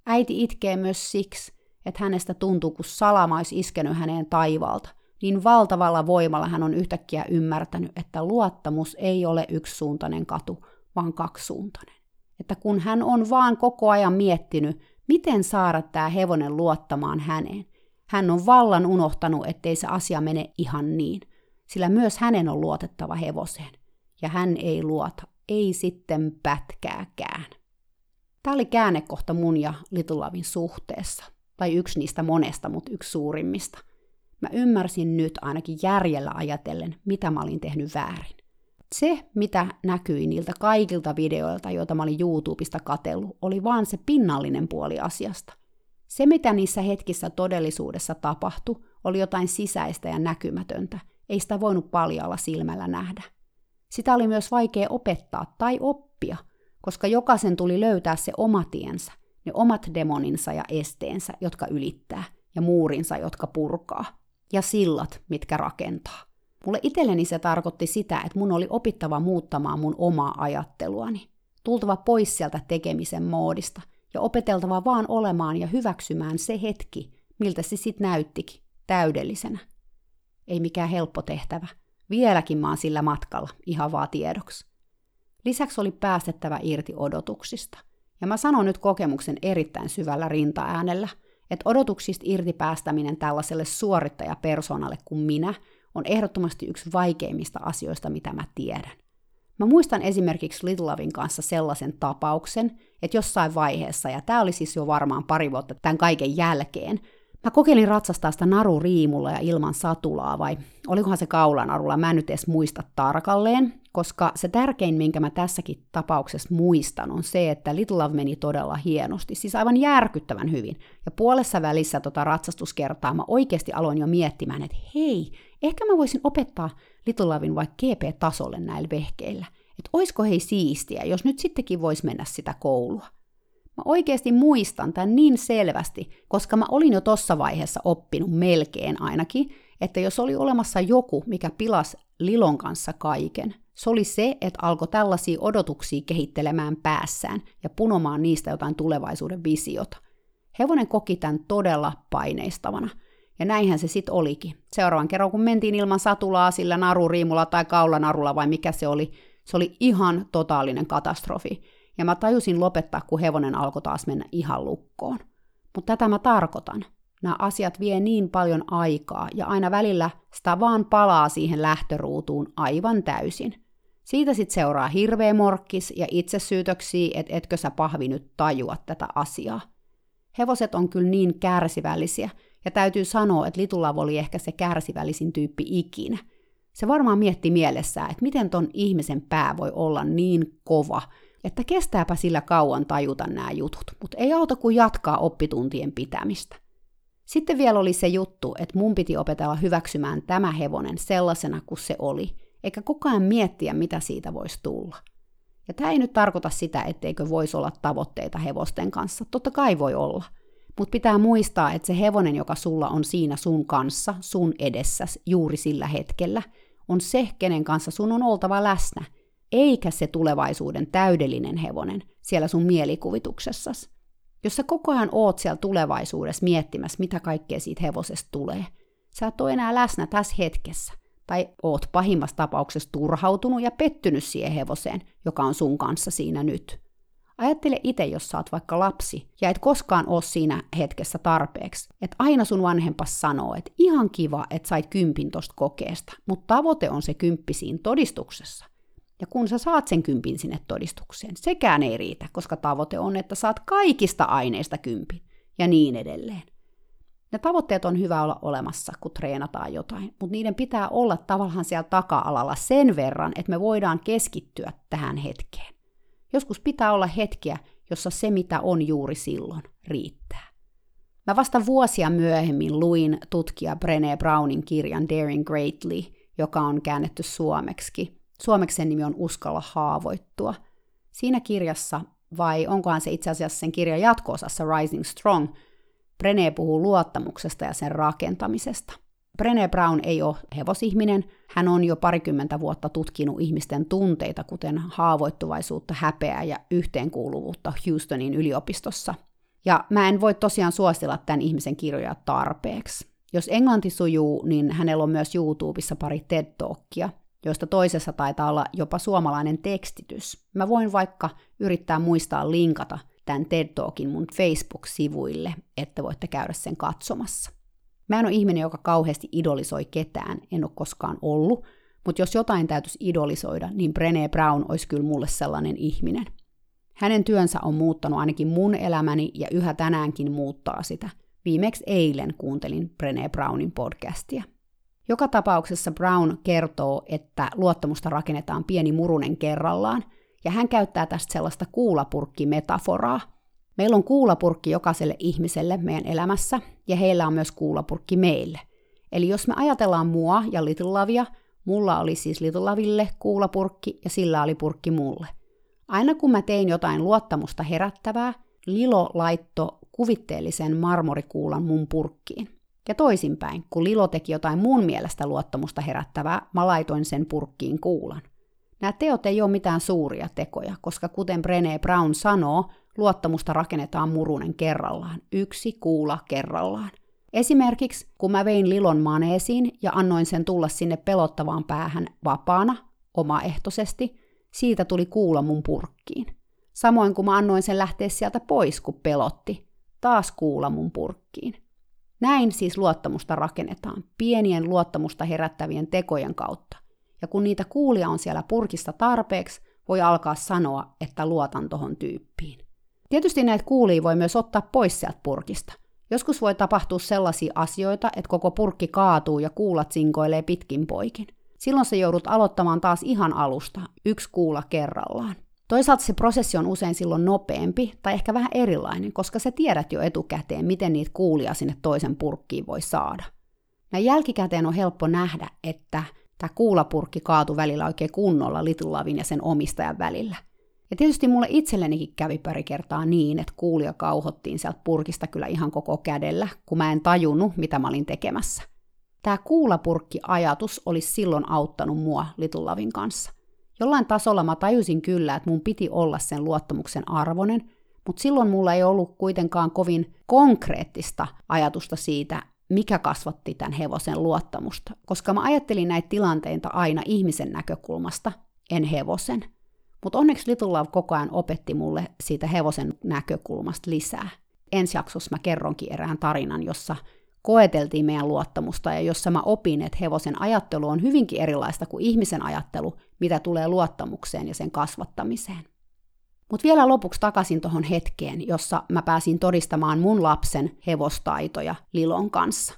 Äiti itkee myös siksi, että hänestä tuntuu, kun salama olisi iskenyt häneen taivaalta, niin valtavalla voimalla hän on yhtäkkiä ymmärtänyt, että luottamus ei ole yksisuuntainen katu, vaan kaksisuuntainen. Että kun hän on vaan koko ajan miettinyt, miten saada tämä hevonen luottamaan häneen, hän on vallan unohtanut, ettei se asia mene ihan niin – sillä myös hänen on luotettava hevoseen. Ja hän ei luota, ei sitten pätkääkään. Tämä oli käännekohta mun ja Little Lavin suhteessa, tai yksi niistä monesta, mutta yksi suurimmista. Mä ymmärsin nyt ainakin järjellä ajatellen, mitä mä olin tehnyt väärin. Se, mitä näkyi niiltä kaikilta videoilta, joita mä olin YouTubesta katellut, oli vaan se pinnallinen puoli asiasta. Se, mitä niissä hetkissä todellisuudessa tapahtui, oli jotain sisäistä ja näkymätöntä – ei sitä voinut paljalla silmällä nähdä. Sitä oli myös vaikea opettaa tai oppia, koska jokaisen tuli löytää se oma tiensä, ne omat demoninsa ja esteensä, jotka ylittää, ja muurinsa, jotka purkaa, ja sillat, mitkä rakentaa. Mulle itselleni se tarkoitti sitä, että mun oli opittava muuttamaan mun omaa ajatteluani, tultava pois sieltä tekemisen moodista ja opeteltava vaan olemaan ja hyväksymään se hetki, miltä se sitten näyttikin, täydellisenä. Ei mikään helppo tehtävä. Vieläkin mä oon sillä matkalla, ihan vaan tiedoksi. Lisäksi oli päästettävä irti odotuksista. Ja mä sanon nyt kokemuksen erittäin syvällä rintaäänellä, että odotuksista irti päästäminen tällaiselle suorittajapersonalle kuin minä on ehdottomasti yksi vaikeimmista asioista, mitä mä tiedän. Mä muistan esimerkiksi Little Lovin kanssa sellaisen tapauksen, että jossain vaiheessa, ja tämä oli siis jo varmaan pari vuotta tämän kaiken jälkeen, Mä kokeilin ratsastaa sitä naruriimulla ja ilman satulaa, vai olikohan se kaulanarulla, mä en nyt edes muista tarkalleen, koska se tärkein, minkä mä tässäkin tapauksessa muistan, on se, että Little Love meni todella hienosti, siis aivan järkyttävän hyvin. Ja puolessa välissä tota ratsastuskertaa mä oikeasti aloin jo miettimään, että hei, ehkä mä voisin opettaa Little Lovein vaikka GP-tasolle näillä vehkeillä. Että oisko hei siistiä, jos nyt sittenkin voisi mennä sitä koulua. Mä oikeasti muistan tämän niin selvästi, koska mä olin jo tuossa vaiheessa oppinut melkein ainakin, että jos oli olemassa joku, mikä pilas Lilon kanssa kaiken, Se oli se, että alkoi tällaisia odotuksia kehittelemään päässään ja punomaan niistä jotain tulevaisuuden visiota. Hevonen koki tämän todella paineistavana. Ja näinhän se sitten olikin. Seuraavan kerran, kun mentiin ilman satulaa sillä naruriimulla tai kaulanarulla vai mikä se oli, se oli ihan totaalinen katastrofi. Ja mä tajusin lopettaa, kun hevonen alkoi taas mennä ihan lukkoon. Mutta tätä mä tarkoitan. Nämä asiat vie niin paljon aikaa ja aina välillä sitä vaan palaa siihen lähtöruutuun aivan täysin. Siitä sitten seuraa hirveä morkkis ja itsesyytöksiä, että etkö sä pahvi nyt tajua tätä asiaa. Hevoset on kyllä niin kärsivällisiä, ja täytyy sanoa, että Litulav oli ehkä se kärsivällisin tyyppi ikinä. Se varmaan mietti mielessään, että miten ton ihmisen pää voi olla niin kova, että kestääpä sillä kauan tajuta nämä jutut, mutta ei auta kuin jatkaa oppituntien pitämistä. Sitten vielä oli se juttu, että mun piti opetella hyväksymään tämä hevonen sellaisena kuin se oli, eikä koko ajan miettiä, mitä siitä voisi tulla. Ja tämä ei nyt tarkoita sitä, etteikö voisi olla tavoitteita hevosten kanssa. Totta kai voi olla. Mutta pitää muistaa, että se hevonen, joka sulla on siinä sun kanssa, sun edessä juuri sillä hetkellä, on se, kenen kanssa sun on oltava läsnä, eikä se tulevaisuuden täydellinen hevonen siellä sun mielikuvituksessasi. Jos sä koko ajan oot siellä tulevaisuudessa miettimässä, mitä kaikkea siitä hevosesta tulee, sä et ole enää läsnä tässä hetkessä. Tai oot pahimmassa tapauksessa turhautunut ja pettynyt siihen hevoseen, joka on sun kanssa siinä nyt. Ajattele itse, jos sä oot vaikka lapsi ja et koskaan oo siinä hetkessä tarpeeksi. Että aina sun vanhempas sanoo, että ihan kiva, että sait kympin tosta kokeesta, mutta tavoite on se kymppi siinä todistuksessa. Ja kun sä saat sen kympin sinne todistukseen, sekään ei riitä, koska tavoite on, että saat kaikista aineista kympin ja niin edelleen. Ne tavoitteet on hyvä olla olemassa, kun treenataan jotain, mutta niiden pitää olla tavallaan siellä taka-alalla sen verran, että me voidaan keskittyä tähän hetkeen. Joskus pitää olla hetkiä, jossa se mitä on juuri silloin riittää. Mä vasta vuosia myöhemmin luin tutkija Brené Brownin kirjan Daring Greatly, joka on käännetty suomeksi. Suomeksi nimi on Uskalla haavoittua. Siinä kirjassa, vai onkohan se itse asiassa sen kirjan jatko-osassa Rising Strong, Brené puhuu luottamuksesta ja sen rakentamisesta – Brené Brown ei ole hevosihminen, hän on jo parikymmentä vuotta tutkinut ihmisten tunteita, kuten haavoittuvaisuutta, häpeää ja yhteenkuuluvuutta Houstonin yliopistossa. Ja mä en voi tosiaan suositella tämän ihmisen kirjoja tarpeeksi. Jos englanti sujuu, niin hänellä on myös YouTubessa pari TED-talkia, joista toisessa taitaa olla jopa suomalainen tekstitys. Mä voin vaikka yrittää muistaa linkata tämän TED Talkin mun Facebook-sivuille, että voitte käydä sen katsomassa. Mä en ole ihminen, joka kauheasti idolisoi ketään, en ole koskaan ollut, mutta jos jotain täytyisi idolisoida, niin Brené Brown olisi kyllä mulle sellainen ihminen. Hänen työnsä on muuttanut ainakin mun elämäni ja yhä tänäänkin muuttaa sitä. Viimeksi eilen kuuntelin Brené Brownin podcastia. Joka tapauksessa Brown kertoo, että luottamusta rakennetaan pieni murunen kerrallaan, ja hän käyttää tästä sellaista kuulapurkkimetaforaa, Meillä on kuulapurkki jokaiselle ihmiselle meidän elämässä, ja heillä on myös kuulapurkki meille. Eli jos me ajatellaan mua ja Little Lavia, mulla oli siis Little Laville kuulapurkki ja sillä oli purkki mulle. Aina kun mä tein jotain luottamusta herättävää, Lilo laitto kuvitteellisen marmorikuulan mun purkkiin. Ja toisinpäin, kun Lilo teki jotain mun mielestä luottamusta herättävää, mä laitoin sen purkkiin kuulan. Nämä teot ei ole mitään suuria tekoja, koska kuten Brené Brown sanoo, luottamusta rakennetaan murunen kerrallaan, yksi kuula kerrallaan. Esimerkiksi kun mä vein Lilon maneesiin ja annoin sen tulla sinne pelottavaan päähän vapaana, omaehtoisesti, siitä tuli kuula mun purkkiin. Samoin kun mä annoin sen lähteä sieltä pois, kun pelotti, taas kuula mun purkkiin. Näin siis luottamusta rakennetaan, pienien luottamusta herättävien tekojen kautta. Ja kun niitä kuulia on siellä purkista tarpeeksi, voi alkaa sanoa, että luotan tohon tyyppiin. Tietysti näitä kuulia voi myös ottaa pois sieltä purkista. Joskus voi tapahtua sellaisia asioita, että koko purkki kaatuu ja kuulat sinkoilee pitkin poikin. Silloin se joudut aloittamaan taas ihan alusta, yksi kuula kerrallaan. Toisaalta se prosessi on usein silloin nopeampi tai ehkä vähän erilainen, koska sä tiedät jo etukäteen, miten niitä kuulia sinne toisen purkkiin voi saada. Näin jälkikäteen on helppo nähdä, että tämä kuulapurkki kaatui välillä oikein kunnolla Little Lavin ja sen omistajan välillä. Ja tietysti mulle itsellenikin kävi pari kertaa niin, että kuulia kauhottiin sieltä purkista kyllä ihan koko kädellä, kun mä en tajunnut, mitä mä olin tekemässä. Tämä kuulapurkki-ajatus olisi silloin auttanut mua Litulavin kanssa. Jollain tasolla mä tajusin kyllä, että mun piti olla sen luottamuksen arvonen, mutta silloin mulla ei ollut kuitenkaan kovin konkreettista ajatusta siitä, mikä kasvatti tämän hevosen luottamusta, koska mä ajattelin näitä tilanteita aina ihmisen näkökulmasta, en hevosen. Mutta onneksi Little Love koko ajan opetti mulle siitä hevosen näkökulmasta lisää. Ensi jaksossa mä kerronkin erään tarinan, jossa koeteltiin meidän luottamusta ja jossa mä opin, että hevosen ajattelu on hyvinkin erilaista kuin ihmisen ajattelu, mitä tulee luottamukseen ja sen kasvattamiseen. Mutta vielä lopuksi takaisin tuohon hetkeen, jossa mä pääsin todistamaan mun lapsen hevostaitoja Lilon kanssa.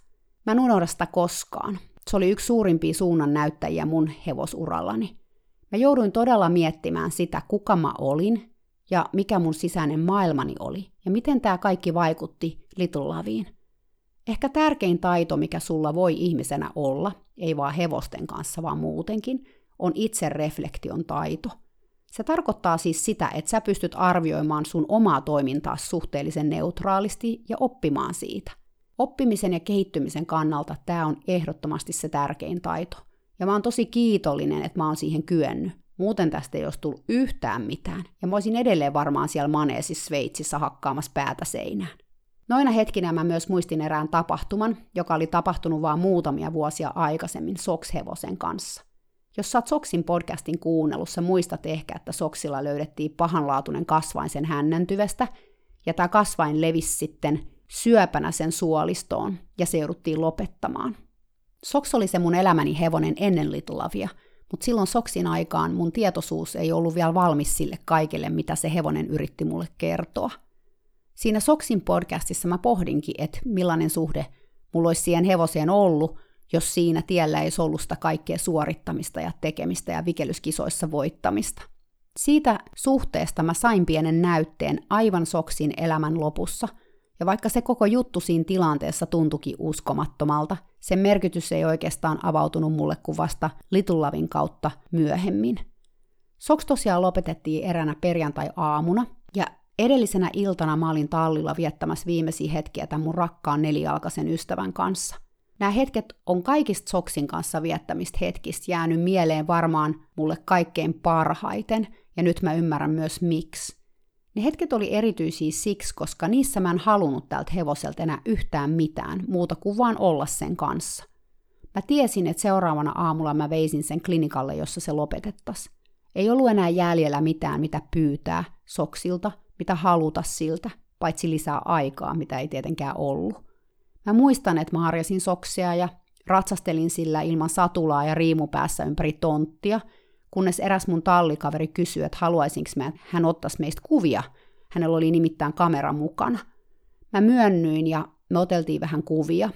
Mä en unohda sitä koskaan. Se oli yksi suurimpia suunnan näyttäjiä mun hevosurallani. Mä jouduin todella miettimään sitä, kuka mä olin ja mikä mun sisäinen maailmani oli ja miten tämä kaikki vaikutti Little Laviin. Ehkä tärkein taito, mikä sulla voi ihmisenä olla, ei vaan hevosten kanssa, vaan muutenkin, on itsereflektion taito – se tarkoittaa siis sitä, että sä pystyt arvioimaan sun omaa toimintaa suhteellisen neutraalisti ja oppimaan siitä. Oppimisen ja kehittymisen kannalta tämä on ehdottomasti se tärkein taito. Ja mä oon tosi kiitollinen, että mä oon siihen kyennyt. Muuten tästä ei olisi tullut yhtään mitään. Ja mä olisin edelleen varmaan siellä maneesissa Sveitsissä hakkaamassa päätä seinään. Noina hetkinä mä myös muistin erään tapahtuman, joka oli tapahtunut vain muutamia vuosia aikaisemmin Sokshevosen kanssa. Jos oot Soksin podcastin kuunnellut, sä muistat ehkä, että Soksilla löydettiin pahanlaatuinen kasvain sen hännäntyvestä, ja tämä kasvain levisi sitten syöpänä sen suolistoon, ja se jouduttiin lopettamaan. Soks oli se mun elämäni hevonen ennen Litulavia, mutta silloin Soksin aikaan mun tietoisuus ei ollut vielä valmis sille kaikille, mitä se hevonen yritti mulle kertoa. Siinä Soksin podcastissa mä pohdinkin, että millainen suhde mulla olisi siihen hevoseen ollut, jos siinä tiellä ei sitä kaikkea suorittamista ja tekemistä ja vikelyskisoissa voittamista. Siitä suhteesta mä sain pienen näytteen aivan soksin elämän lopussa, ja vaikka se koko juttu siinä tilanteessa tuntukin uskomattomalta, sen merkitys ei oikeastaan avautunut mulle kuin vasta Litulavin kautta myöhemmin. Soks tosiaan lopetettiin eränä perjantai-aamuna, ja edellisenä iltana mä olin tallilla viettämässä viimeisiä hetkiä tämän mun rakkaan nelijalkaisen ystävän kanssa – Nämä hetket on kaikista Soksin kanssa viettämistä hetkistä jäänyt mieleen varmaan mulle kaikkein parhaiten, ja nyt mä ymmärrän myös miksi. Ne hetket oli erityisiä siksi, koska niissä mä en halunnut tältä hevoselta enää yhtään mitään, muuta kuin vaan olla sen kanssa. Mä tiesin, että seuraavana aamulla mä veisin sen klinikalle, jossa se lopetettaisiin. Ei ollut enää jäljellä mitään, mitä pyytää soksilta, mitä haluta siltä, paitsi lisää aikaa, mitä ei tietenkään ollut. Mä muistan, että mä harjasin soksia ja ratsastelin sillä ilman satulaa ja riimupäässä ympäri tonttia, kunnes eräs mun tallikaveri kysyi, että haluaisinko mä, että hän ottaisi meistä kuvia. Hänellä oli nimittäin kamera mukana. Mä myönnyin ja me oteltiin vähän kuvia.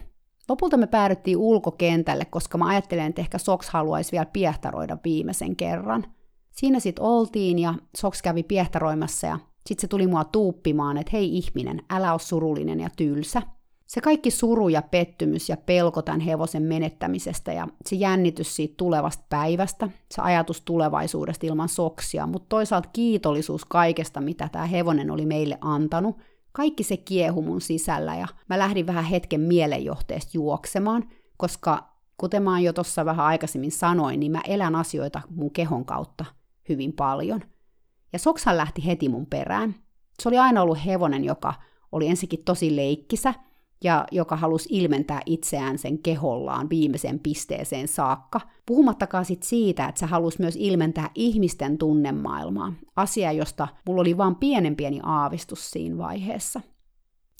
Lopulta me päädyttiin ulkokentälle, koska mä ajattelen, että ehkä Soks haluaisi vielä piehtaroida viimeisen kerran. Siinä sitten oltiin ja Soks kävi piehtaroimassa ja sitten se tuli mua tuuppimaan, että hei ihminen, älä ole surullinen ja tylsä. Se kaikki suru ja pettymys ja pelko tämän hevosen menettämisestä ja se jännitys siitä tulevasta päivästä, se ajatus tulevaisuudesta ilman soksia, mutta toisaalta kiitollisuus kaikesta, mitä tämä hevonen oli meille antanut, kaikki se kiehu mun sisällä ja mä lähdin vähän hetken mielenjohteesta juoksemaan, koska kuten mä jo tuossa vähän aikaisemmin sanoin, niin mä elän asioita mun kehon kautta hyvin paljon. Ja Soksan lähti heti mun perään. Se oli aina ollut hevonen, joka oli ensinnäkin tosi leikkisä, ja joka halusi ilmentää itseään sen kehollaan viimeiseen pisteeseen saakka. Puhumattakaan sit siitä, että se halusi myös ilmentää ihmisten tunnemaailmaa, asia, josta mulla oli vain pienen pieni aavistus siinä vaiheessa.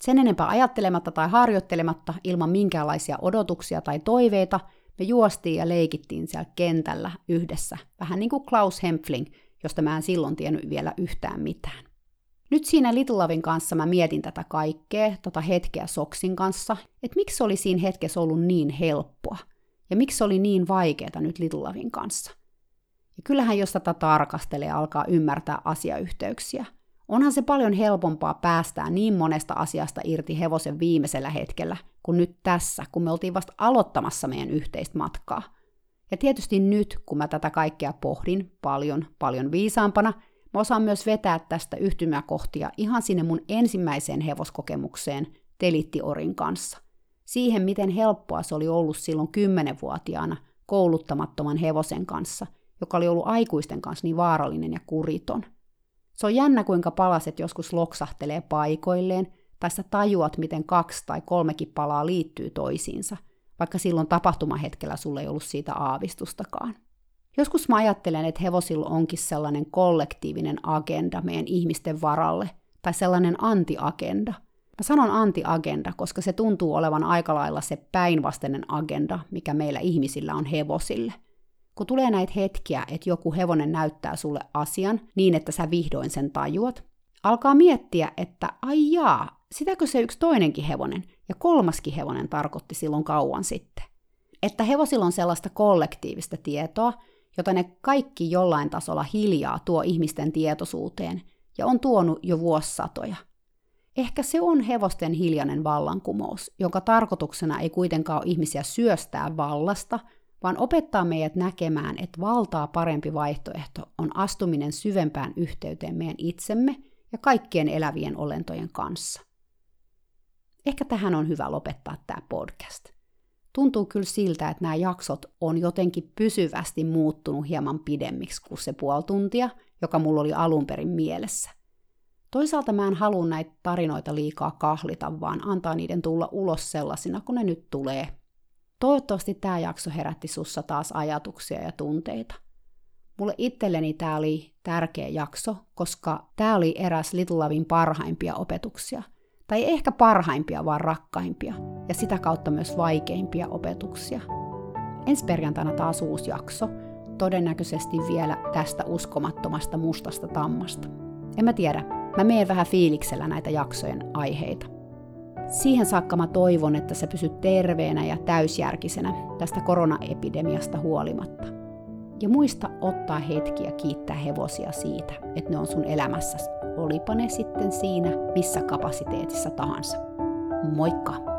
Sen enempää ajattelematta tai harjoittelematta, ilman minkäänlaisia odotuksia tai toiveita, me juostiin ja leikittiin siellä kentällä yhdessä, vähän niin kuin Klaus Hempfling, josta mä en silloin tiennyt vielä yhtään mitään. Nyt siinä Little Lovin kanssa mä mietin tätä kaikkea, tota hetkeä Soksin kanssa, että miksi se oli siinä hetkessä ollut niin helppoa, ja miksi se oli niin vaikeaa nyt Little Lovin kanssa. Ja kyllähän jos tätä tarkastelee alkaa ymmärtää asiayhteyksiä. Onhan se paljon helpompaa päästää niin monesta asiasta irti hevosen viimeisellä hetkellä, kuin nyt tässä, kun me oltiin vasta aloittamassa meidän yhteistä matkaa. Ja tietysti nyt, kun mä tätä kaikkea pohdin paljon, paljon viisaampana, Mä osaan myös vetää tästä yhtymäkohtia ihan sinne mun ensimmäiseen hevoskokemukseen Telittiorin kanssa. Siihen, miten helppoa se oli ollut silloin kymmenenvuotiaana kouluttamattoman hevosen kanssa, joka oli ollut aikuisten kanssa niin vaarallinen ja kuriton. Se on jännä, kuinka palaset joskus loksahtelee paikoilleen, tai sä tajuat, miten kaksi tai kolmekin palaa liittyy toisiinsa, vaikka silloin tapahtumahetkellä sulle ei ollut siitä aavistustakaan. Joskus mä ajattelen, että hevosilla onkin sellainen kollektiivinen agenda meidän ihmisten varalle, tai sellainen antiagenda. Mä sanon antiagenda, koska se tuntuu olevan aika lailla se päinvastainen agenda, mikä meillä ihmisillä on hevosille. Kun tulee näitä hetkiä, että joku hevonen näyttää sulle asian niin, että sä vihdoin sen tajuat, alkaa miettiä, että ai jaa, sitäkö se yksi toinenkin hevonen ja kolmaskin hevonen tarkoitti silloin kauan sitten. Että hevosilla on sellaista kollektiivista tietoa, jota ne kaikki jollain tasolla hiljaa tuo ihmisten tietoisuuteen ja on tuonut jo vuosisatoja. Ehkä se on hevosten hiljainen vallankumous, jonka tarkoituksena ei kuitenkaan ole ihmisiä syöstää vallasta, vaan opettaa meidät näkemään, että valtaa parempi vaihtoehto on astuminen syvempään yhteyteen meidän itsemme ja kaikkien elävien olentojen kanssa. Ehkä tähän on hyvä lopettaa tämä podcast. Tuntuu kyllä siltä, että nämä jaksot on jotenkin pysyvästi muuttunut hieman pidemmiksi kuin se puoli tuntia, joka mulla oli alun perin mielessä. Toisaalta mä en halua näitä tarinoita liikaa kahlita, vaan antaa niiden tulla ulos sellaisina, kun ne nyt tulee. Toivottavasti tämä jakso herätti sussa taas ajatuksia ja tunteita. Mulle itselleni tämä oli tärkeä jakso, koska tämä oli eräs Little Lovin parhaimpia opetuksia – tai ehkä parhaimpia, vaan rakkaimpia, ja sitä kautta myös vaikeimpia opetuksia. Ensi perjantaina taas uusi jakso, todennäköisesti vielä tästä uskomattomasta mustasta tammasta. En mä tiedä, mä meen vähän fiiliksellä näitä jaksojen aiheita. Siihen saakka mä toivon, että sä pysyt terveenä ja täysjärkisenä tästä koronaepidemiasta huolimatta. Ja muista ottaa hetkiä kiittää hevosia siitä, että ne on sun elämässäsi olipa ne sitten siinä missä kapasiteetissa tahansa. Moikka!